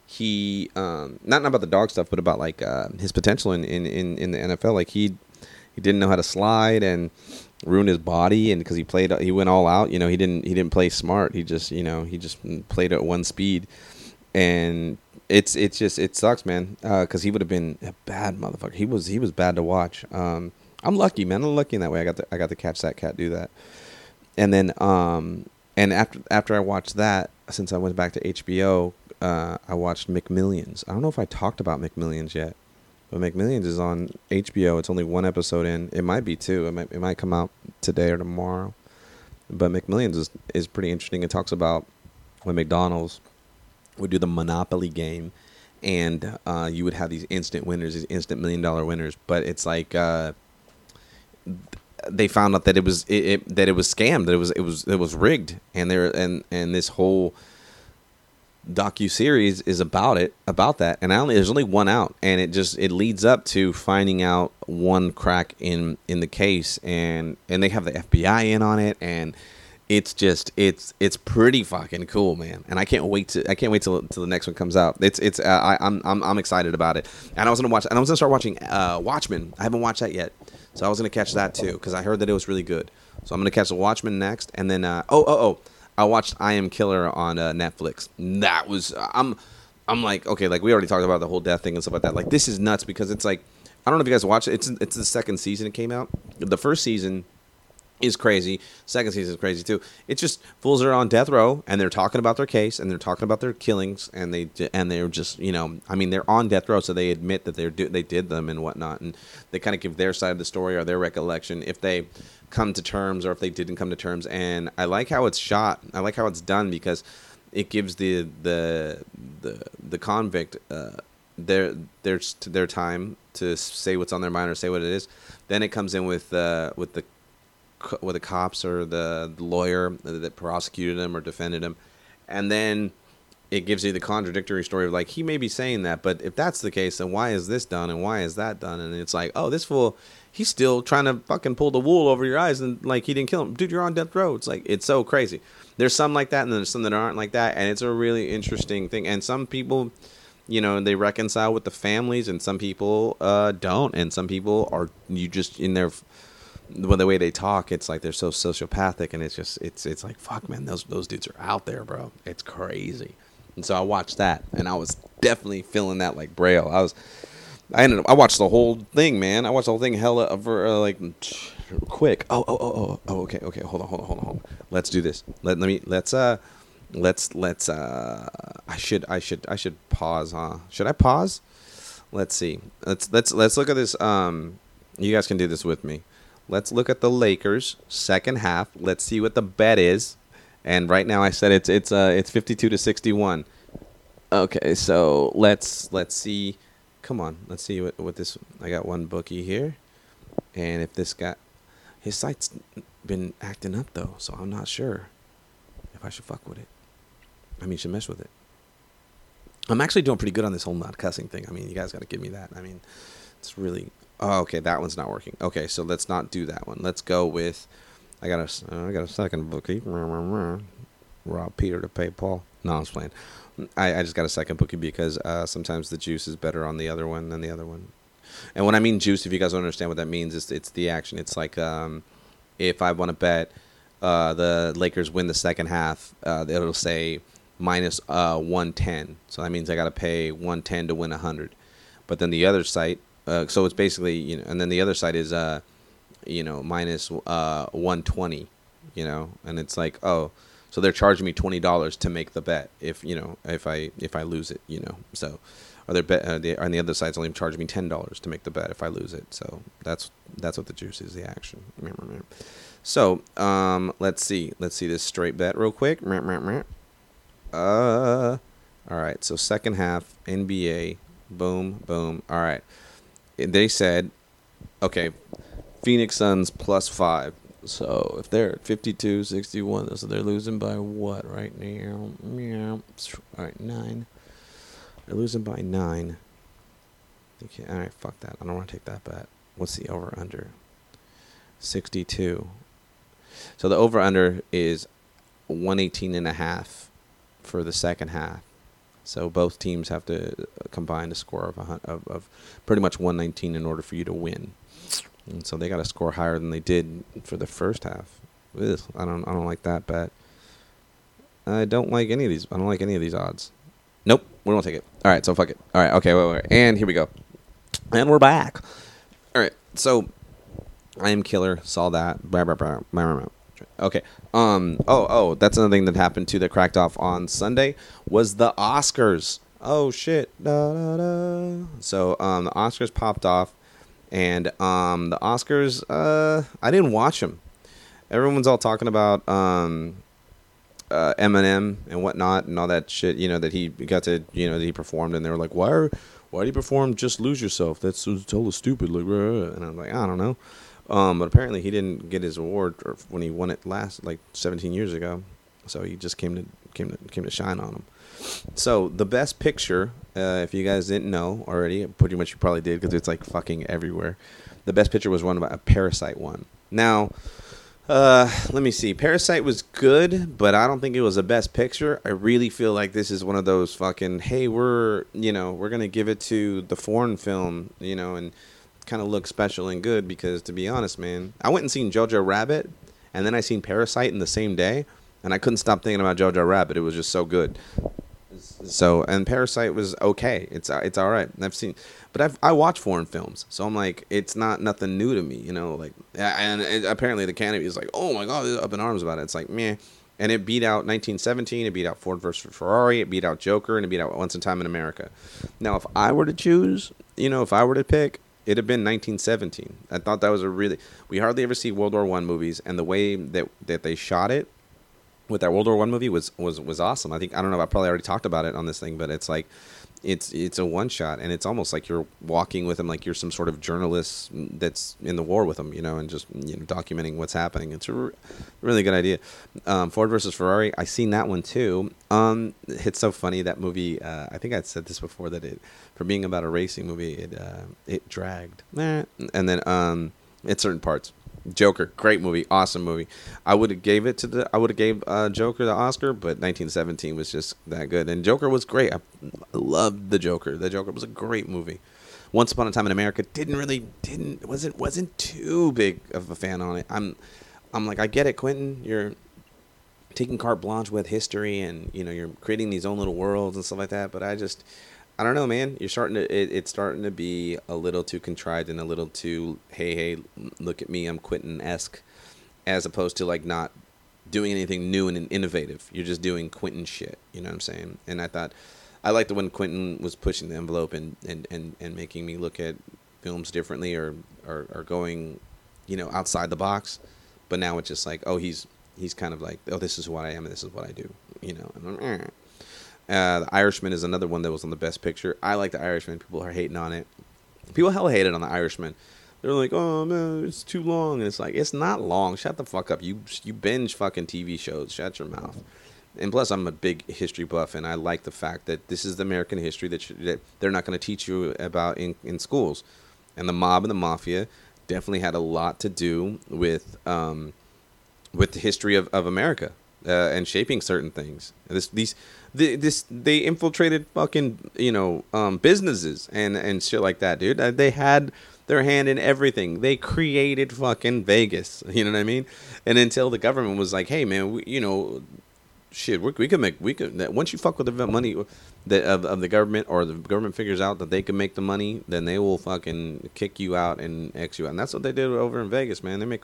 he um, not not about the dog stuff, but about like uh, his potential in, in, in, in the NFL. Like he he didn't know how to slide and ruined his body, and because he played he went all out. You know, he didn't he didn't play smart. He just you know he just played at one speed, and it's it's just it sucks, man. Because uh, he would have been a bad motherfucker. He was he was bad to watch. Um, I'm lucky, man. I'm lucky in that way. I got to I got to catch that cat do that and then um and after after I watched that, since I went back to HBO, uh, I watched McMillions. I don't know if I talked about McMillions yet, but McMillions is on HBO. It's only one episode in. It might be two. It might it might come out today or tomorrow. But McMillions is is pretty interesting. It talks about when McDonald's would do the Monopoly game, and uh, you would have these instant winners, these instant million dollar winners. But it's like uh, they found out that it was it, it, that it was scammed, that it was it was it was rigged, and there and and this whole docu series is about it about that. And I only there's only one out. And it just it leads up to finding out one crack in in the case. And and they have the FBI in on it. And it's just it's it's pretty fucking cool man. And I can't wait to I can't wait till, till the next one comes out. It's it's uh, I, I'm, I'm I'm excited about it. And I was gonna watch and I was gonna start watching uh, Watchmen. I haven't watched that yet so I was gonna catch that too because I heard that it was really good so I'm gonna catch the Watchmen next and then uh, oh oh oh I watched I Am Killer on uh, Netflix. That was I'm I'm like okay, like we already talked about the whole death thing and stuff like that. Like this is nuts because it's like I don't know if you guys watched it. It's it's the second season it came out. The first season is crazy. Second season is crazy too. It's just fools are on death row and they're talking about their case and they're talking about their killings and they and they're just you know I mean they're on death row so they admit that they're they did them and whatnot and they kind of give their side of the story or their recollection if they come to terms or if they didn't come to terms. And I like how it's shot. I like how it's done because it gives the the the the convict uh, their their their time to say what's on their mind or say what it is. Then it comes in with uh, with the with the cops or the, lawyer that prosecuted him or defended him, and then it gives you the contradictory story of like he may be saying that, but if that's the case, then why is this done and why is that done? And it's like, oh, this fool he's still trying to fucking pull the wool over your eyes and like he didn't kill him. Dude, you're on death row. It's like it's so crazy. There's some like that and there's some that aren't like that, and it's a really interesting thing. And some people, you know, they reconcile with the families, and some people uh, don't, and some people are you just in their when the way they talk, it's like they're so sociopathic, and it's just it's it's like fuck, man, those those dudes are out there, bro. It's crazy. And so I watched that, and I was definitely feeling that like Braille. I was I ended up, I watched the whole thing, man. I watched the whole thing hella uh, like quick. Oh, oh, oh, oh, oh, okay, okay. Hold on, hold on, hold on, hold on. Let's do this. Let, let me let's uh let's let's uh I should I should I should pause, huh? Should I pause? Let's see. Let's let's let's look at this um you guys can do this with me. Let's look at the Lakers second half. Let's see what the bet is. And right now I said it's it's uh it's 52 to 61. Okay, so let's let's see come on, let's see what what this. I got one bookie here, and if this guy, his site's been acting up though, so I'm not sure if I should fuck with it. I mean, should mess with it. I'm actually doing pretty good on this whole not cussing thing. I mean, you guys got to give me that. I mean, it's really. Oh, okay, that one's not working. Okay, so let's not do that one. Let's go with. I got a. I got a second bookie. Rob Peter to pay Paul. No, I was playing. I, I just got a second bookie because uh, sometimes the juice is better on the other one than the other one. And when I mean juice, if you guys don't understand what that means, it's it's the action. It's like um, if I want to bet uh, the Lakers win the second half, uh, it'll say minus uh, 110. So that means I got to pay 110 to win 100. But then the other site, uh, so it's basically you know, and then the other side is uh, you know minus uh, 120. You know, and it's like oh so they're charging me twenty dollars to make the bet if you know if I if I lose it, you know. So or they're bet uh, they, on the other side's only charging me ten dollars to make the bet if I lose it. So that's that's what the juice is, the action. So um, let's see, let's see this straight bet real quick. Uh, all right. So second half NBA, boom, boom. All right. They said, okay, Phoenix Suns plus five. So if they're at 52, 61, so they're losing by what right now? Yeah, all right, nine. They're losing by nine. Okay, all right, fuck that. I don't want to take that bet. What's the over under? 62. So the over under is 118 and a half for the second half. So both teams have to uh, combine a score of, a, of, of pretty much 119 in order for you to win. And so they got to score higher than they did for the first half. Ugh, I don't I don't like that bet. I don't like any of these. I don't like any of these odds. Nope, we don't take it. All right, so fuck it. All right, okay, wait, wait, and here we go, and we're back. All right, so I am killer. Saw that. Okay. Um. Oh. Oh. That's another thing that happened too. That cracked off on Sunday was the Oscars. Oh shit. Da, da, da. So um, the Oscars popped off. And um, the Oscars, uh, I didn't watch them. Everyone's all talking about um, uh, Eminem and whatnot and all that shit. You know that he got to you know that he performed and they were like, why are why do you perform Just Lose Yourself? That's totally stupid. Like, and I'm like, I don't know. Um, but apparently he didn't get his award when he won it last, like 17 years ago. So he just came to came to came to shine on him. So the best picture, uh, if you guys didn't know already, pretty much you probably did because it's like fucking everywhere. The best picture was one about a Parasite one. Now, uh, let me see. Parasite was good, but I don't think it was the best picture. I really feel like this is one of those fucking hey, we're you know we're gonna give it to the foreign film, you know, and kind of look special and good because to be honest, man, I went and seen Jojo Rabbit, and then I seen Parasite in the same day, and I couldn't stop thinking about Jojo Rabbit. It was just so good. So and Parasite was okay. It's uh, it's all right. I've seen, but I've, I watch foreign films, so I'm like, it's not nothing new to me, you know. Like, and it, apparently the Academy is like, oh my god, up in arms about it. It's like, meh. And it beat out 1917. It beat out Ford versus Ferrari. It beat out Joker, and it beat out Once in Time in America. Now, if I were to choose, you know, if I were to pick, it'd have been 1917. I thought that was a really. We hardly ever see World War One movies, and the way that that they shot it with that World War One movie was was was awesome. I think I don't know. I probably already talked about it on this thing, but it's like it's it's a one shot, and it's almost like you're walking with him, like you're some sort of journalist that's in the war with him, you know, and just you know documenting what's happening. It's a re- really good idea. Um, Ford versus Ferrari, I seen that one too. Um, it's so funny that movie. Uh, I think I said this before that it for being about a racing movie, it uh, it dragged, and then um, at certain parts. Joker, great movie, awesome movie. I would have gave it to the I would have gave uh, Joker the Oscar, but 1917 was just that good, and Joker was great. I loved the Joker. The Joker was a great movie. Once Upon a Time in America didn't really didn't wasn't wasn't too big of a fan on it. I'm I'm like I get it, Quentin. You're taking carte blanche with history, and you know you're creating these own little worlds and stuff like that. But I just I don't know, man. You're starting to. It, it's starting to be a little too contrived and a little too. Hey, hey, look at me. I'm Quentin esque, as opposed to like not doing anything new and innovative. You're just doing Quentin shit. You know what I'm saying? And I thought, I liked the when Quentin was pushing the envelope and and and, and making me look at films differently or, or or going, you know, outside the box. But now it's just like, oh, he's he's kind of like, oh, this is what I am and this is what I do. You know. Uh, the Irishman is another one that was on the best picture. I like the Irishman. People are hating on it. People hell hated on the Irishman. They're like, "Oh man, it's too long," and it's like, it's not long. Shut the fuck up. You you binge fucking TV shows. Shut your mouth. And plus, I'm a big history buff, and I like the fact that this is the American history that, that they're not going to teach you about in, in schools. And the mob and the mafia definitely had a lot to do with um, with the history of, of America uh, and shaping certain things. This these the, this they infiltrated fucking you know um, businesses and and shit like that, dude. Uh, they had their hand in everything. They created fucking Vegas. <laughs> You know what I mean? And until the government was like, hey man, we, you know, shit, we, we could make we could once you fuck with the money that of, of the government or the government figures out that they can make the money, then they will fucking kick you out and X you out. And that's what they did over in Vegas, man. They make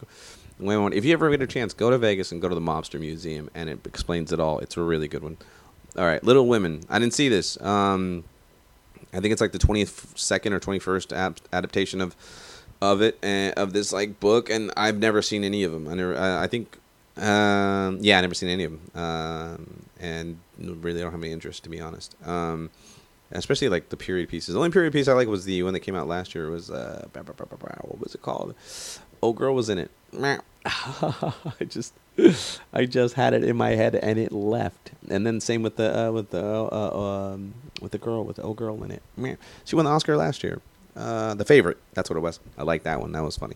if you ever get a chance, go to Vegas and go to the Mobster Museum, and it explains it all. It's a really good one. All right, Little Women. I didn't see this. Um, I think it's like the twenty second or twenty first adaptation of of it and of this like book, and I've never seen any of them. I never. I, I think. Um, yeah, I never seen any of them, um, and really don't have any interest to be honest. Um, especially like the period pieces. The only period piece I like was the one that came out last year. Was uh, what was it called? Oh, girl was in it. <laughs> I just I just had it in my head and it left. And then same with the uh, with the uh, um, with the girl with the old girl in it. She won the Oscar last year. Uh, the favorite. That's what it was. I like that one. That was funny.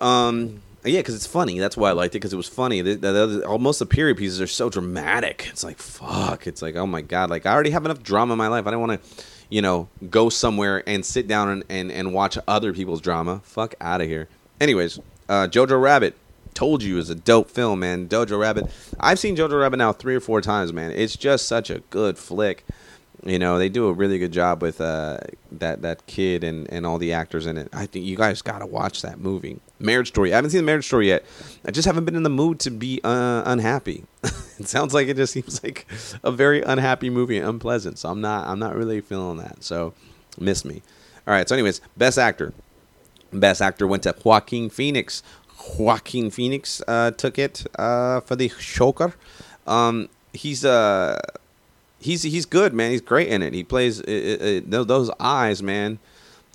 Um, yeah, because it's funny. That's why I liked it because it was funny. The, the, the, almost the period pieces are so dramatic. It's like fuck. It's like oh my god. Like I already have enough drama in my life. I don't want to, you know, go somewhere and sit down and, and, and watch other people's drama. Fuck out of here. Anyways, uh, Jojo Rabbit told you is a dope film, man. Jojo Rabbit. I've seen Jojo Rabbit now three or four times, man. It's just such a good flick. You know, they do a really good job with uh, that that kid and, and all the actors in it. I think you guys got to watch that movie. Marriage Story. I haven't seen the Marriage Story yet. I just haven't been in the mood to be uh, unhappy. <laughs> it sounds like it just seems like a very unhappy movie, unpleasant. So I'm not I'm not really feeling that. So miss me. All right. So, anyways, best actor. Best actor went to Joaquin Phoenix. Joaquin Phoenix uh, took it uh, for the Joker. Um, he's uh, he's he's good, man. He's great in it. He plays it, it, those eyes, man.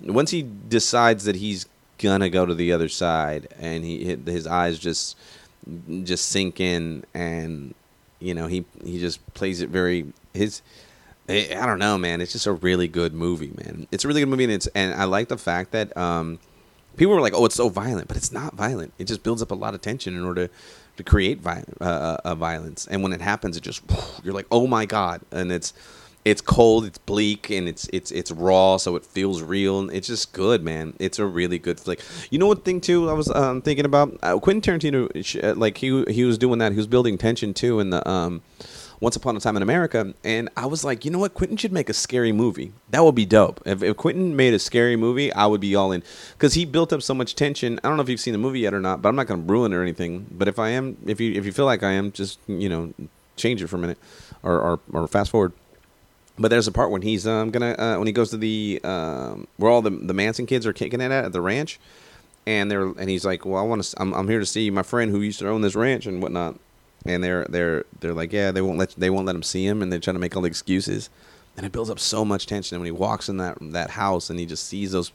Once he decides that he's gonna go to the other side, and he his eyes just just sink in, and you know he he just plays it very his. I don't know, man. It's just a really good movie, man. It's a really good movie, and it's and I like the fact that um, people were like, "Oh, it's so violent," but it's not violent. It just builds up a lot of tension in order to create violence, uh, uh, uh, violence. And when it happens, it just you're like, "Oh my god!" And it's it's cold, it's bleak, and it's it's it's raw, so it feels real. And it's just good, man. It's a really good flick. You know what thing too? I was um, thinking about uh, Quentin Tarantino. Uh, like he he was doing that. He was building tension too in the um, Once Upon a Time in America, and I was like, you know what? Quentin should make a scary movie. That would be dope. If, if Quentin made a scary movie, I would be all in because he built up so much tension. I don't know if you've seen the movie yet or not, but I'm not to ruin it or anything. But if I am, if you if you feel like I am, just you know, change it for a minute or or, or fast forward. But there's a part when he's um, gonna uh, when he goes to the um, where all the the Manson kids are kicking it at at the ranch, and they're and he's like, well, I want to, I'm, I'm here to see my friend who used to own this ranch and whatnot, and they're they're they're like, yeah, they won't let they won't let him see him, and they're trying to make all the excuses, and it builds up so much tension. And when he walks in that that house and he just sees those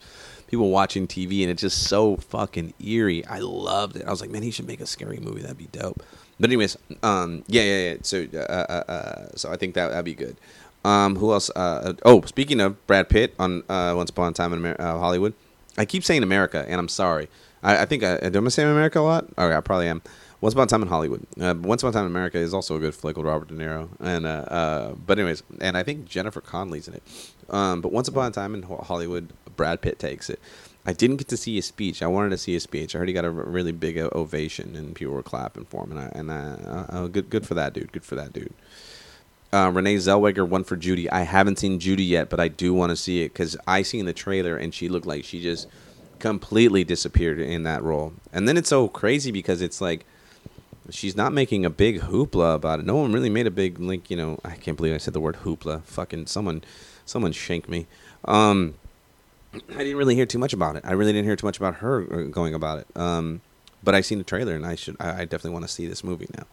people watching TV, and it's just so fucking eerie. I loved it. I was like, man, he should make a scary movie. That'd be dope. But anyways, um, yeah, yeah, yeah. So, uh, uh, uh, so I think that that'd be good. Um, who else? Uh, oh, speaking of Brad Pitt on uh, Once Upon a Time in Amer- uh, Hollywood, I keep saying America, and I'm sorry. I, I think I am I saying America a lot? Okay, I probably am. Once Upon a Time in Hollywood. Uh, Once Upon a Time in America is also a good flick with Robert De Niro, and uh, uh, but anyways, and I think Jennifer Connelly's in it. Um, but Once Upon a Time in Hollywood, Brad Pitt takes it. I didn't get to see his speech. I wanted to see his speech. I heard he got a really big ovation, and people were clapping for him. And I, and I, uh, good, good for that dude. Good for that dude uh, Renee Zellweger won for Judy. I haven't seen Judy yet, but I do want to see it because I seen the trailer and she looked like she just completely disappeared in that role. And then it's so crazy because it's like she's not making a big hoopla about it. No one really made a big like you know. I can't believe I said the word hoopla. Fucking someone, someone shank me. Um, I didn't really hear too much about it. I really didn't hear too much about her uh, going about it. Um, but I seen the trailer and I should. I, I definitely want to see this movie now.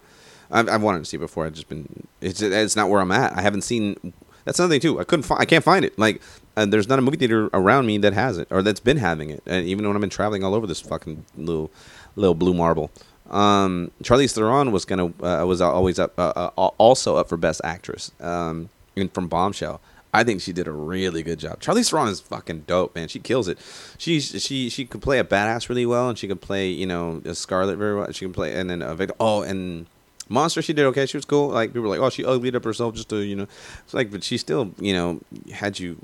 I've, I've wanted to see it before. I've just been it's it's not where I'm at. I haven't seen. That's another thing too. I couldn't find. I can't find it. Like uh, there's not a movie theater around me that has it or that's been having it. And even when I've been traveling all over this fucking little little blue marble. Um, Charlize Theron was gonna uh, was always up uh, uh, also up for best actress. Um, from Bombshell. I think she did a really good job. Charlize Theron is fucking dope, man. She kills it. She she she could play a badass really well, and she could play you know a Scarlet very well. She can play and then a Victor. Oh, and Monster, she did okay. She was cool. Like people were like, oh, she uglied up herself just to you know. It's like, but she still you know had you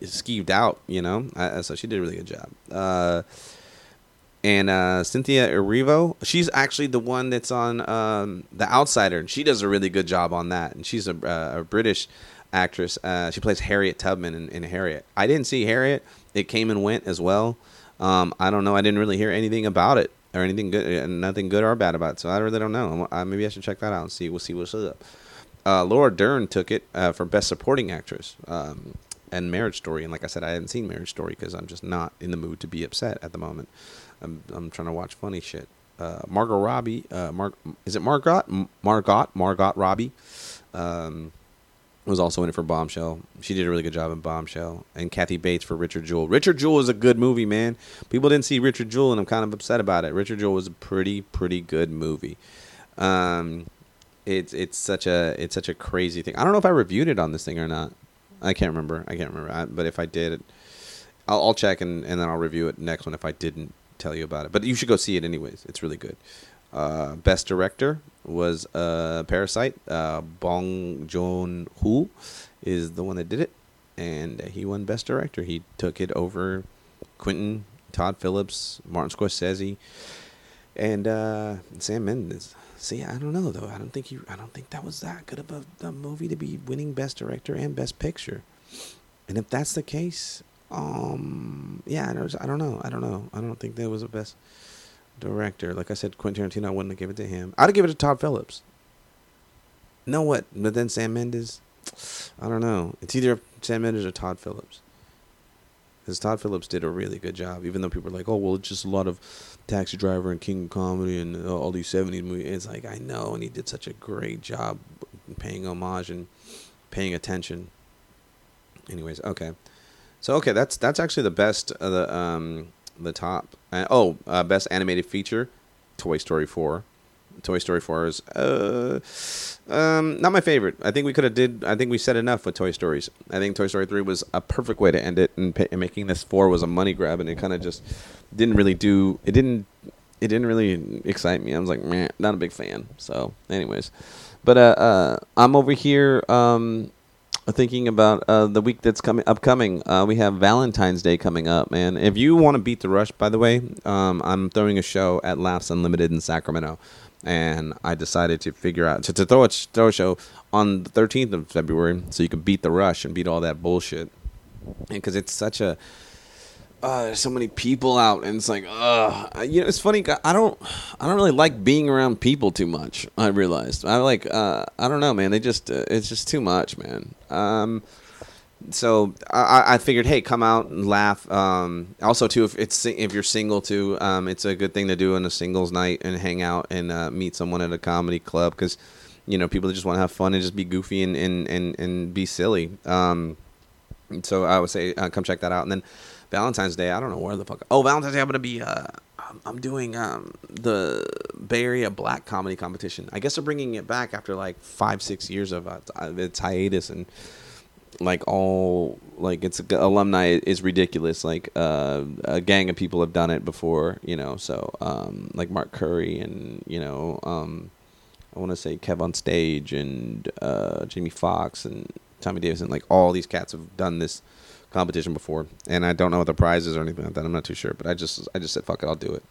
skeeved out. You know, uh, so she did a really good job. Uh, and uh, Cynthia Erivo, she's actually the one that's on um, The Outsider, and she does a really good job on that. And she's a, uh, a British actress. Uh, she plays Harriet Tubman in, in, Harriet. I didn't see Harriet; it came and went as well. Um, I don't know. I didn't really hear anything about it or anything good, uh, nothing good or bad about it. So I really don't know. Maybe I should check that out and see. We'll see what's up. Uh, Laura Dern took it uh, for Best Supporting Actress um, and Marriage Story. And like I said, I haven't seen Marriage Story because I'm just not in the mood to be upset at the moment. I'm, I'm trying to watch funny shit. Uh, Margot Robbie, uh, Mar- is it Margot? Margot, Margot Robbie. Um, was also in it for Bombshell. She did a really good job in Bombshell. And Kathy Bates for Richard Jewell. Richard Jewell is a good movie, man. People didn't see Richard Jewell, and I'm kind of upset about it. Richard Jewell was a pretty, pretty good movie. Um, it's it's such a it's such a crazy thing. I don't know if I reviewed it on this thing or not. I can't remember. I can't remember. I, but if I did, I'll, I'll check and, and then I'll review it next one if I didn't tell you about it. But you should go see it anyways. It's really good. Uh, best director was uh, Parasite. Uh, Bong Joon Ho is the one that did it, and he won best director. He took it over Quentin, Todd Phillips, Martin Scorsese, and uh, Sam Mendes. See, I don't know though. I don't think he. I don't think that was that good of a, a movie to be winning best director and best picture. And if that's the case, um, yeah, I don't, I don't know. I don't know. I don't think that was the best director. Like I said, Quentin Tarantino, I wouldn't have given it to him. I'd given it to Todd Phillips. know what? But then Sam Mendes, I don't know. It's either Sam Mendes or Todd Phillips. because Todd Phillips did a really good job. Even though people are like, "Oh, well, it's just a lot of Taxi Driver and King of Comedy and uh, all these '70s movies." It's like I know, and he did such a great job paying homage and paying attention. Anyways, okay, so okay, that's that's actually the best of the um the top. Oh, uh, best animated feature, Toy Story four. Toy Story 4 is uh, um, not my favorite. I think we could have did. I think we said enough with Toy Stories. I think Toy Story 3 was a perfect way to end it, and, and making this 4 was a money grab, and it kind of just didn't really do. It didn't. It didn't really excite me. I was like, man, not a big fan. So, anyways, but uh, uh I'm over here um, thinking about uh, the week that's coming upcoming. Uh, we have Valentine's Day coming up, man. If you want to beat the rush, by the way, um, I'm throwing a show at Laughs Unlimited in Sacramento and I decided to figure out to, to throw a throw a show on the 13th of February so you can beat the rush and beat all that bullshit. Because it's such a uh, there's so many people out, and it's like, uh, you know, it's funny. I don't, I don't really like being around people too much. I realized I like, uh, I don't know, man. They just, uh, it's just too much, man. Um, so I, I figured, hey, come out and laugh. Um, also, too, if it's if you're single too, um, it's a good thing to do on a singles night and hang out and uh, meet someone at a comedy club because you know people just want to have fun and just be goofy and and and, and be silly. Um, so I would say uh, come check that out. And then Valentine's Day, I don't know where the fuck. Oh, Valentine's Day, I'm gonna be. Uh, I'm doing um, the Bay Area Black Comedy Competition. I guess they're bringing it back after like five, six years of uh, its hiatus and like all like it's alumni is ridiculous. Like uh, a gang of people have done it before, you know. So um, like Mark Curry and you know um, I want to say Kev on stage and uh, Jamie Foxx and Tommy Davidson. Like all these cats have done this competition before, and I don't know what the prizes or anything like that. I'm not too sure, but I just I just said fuck it, I'll do it.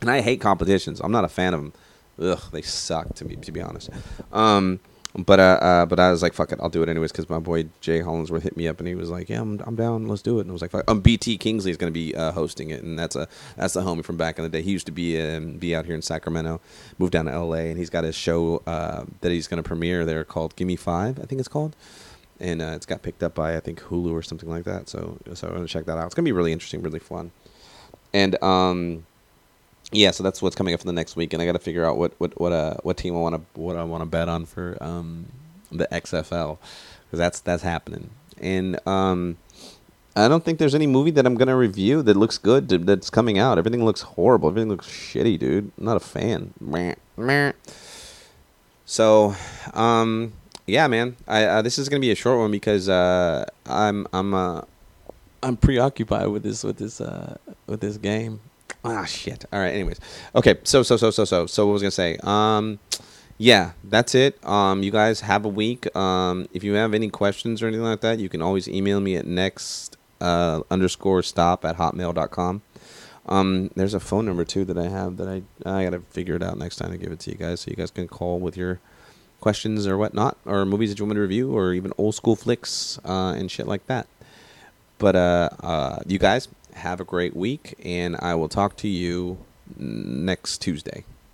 And I hate competitions. I'm not a fan of them. Ugh, they suck to me to be honest. Um, but uh, uh, but I was like, fuck it, I'll do it anyways because my boy Jay Hollingsworth hit me up and he was like, yeah, I'm, I'm down, let's do it. And I was like, fuck. um, BT Kingsley is going to be uh, hosting it, and that's a that's the homie from back in the day. He used to be um, be out here in Sacramento, moved down to L.A. and he's got his show uh, that he's going to premiere there called Gimme Five, I think it's called, and uh, it's got picked up by I think Hulu or something like that. So so I'm gonna check that out. It's gonna be really interesting, really fun, and um yeah, so that's what's coming up for the next week, and I got to figure out what what what uh what team I want to what I want to bet on for um the XFL because that's that's happening, and um I don't think there's any movie that I'm gonna review that looks good that's coming out. Everything looks horrible. Everything looks shitty, dude. I'm not a fan. So, um, yeah, man. I uh, this is gonna be a short one because uh, I'm I'm uh, I'm preoccupied with this with this uh, with this game. Ah, shit. All right. Anyways, okay. So, so, so, so, so, so, what was I gonna say? Um, yeah, that's it. Um, you guys have a week. Um, if you have any questions or anything like that, you can always email me at next uh, underscore stop at hotmail.com. Um, there's a phone number too that I have that I I gotta figure it out next time to give it to you guys, so you guys can call with your questions or whatnot, or movies that you want me to review, or even old school flicks uh, and shit like that. But uh, uh, you guys have a great week, and I will talk to you next Tuesday.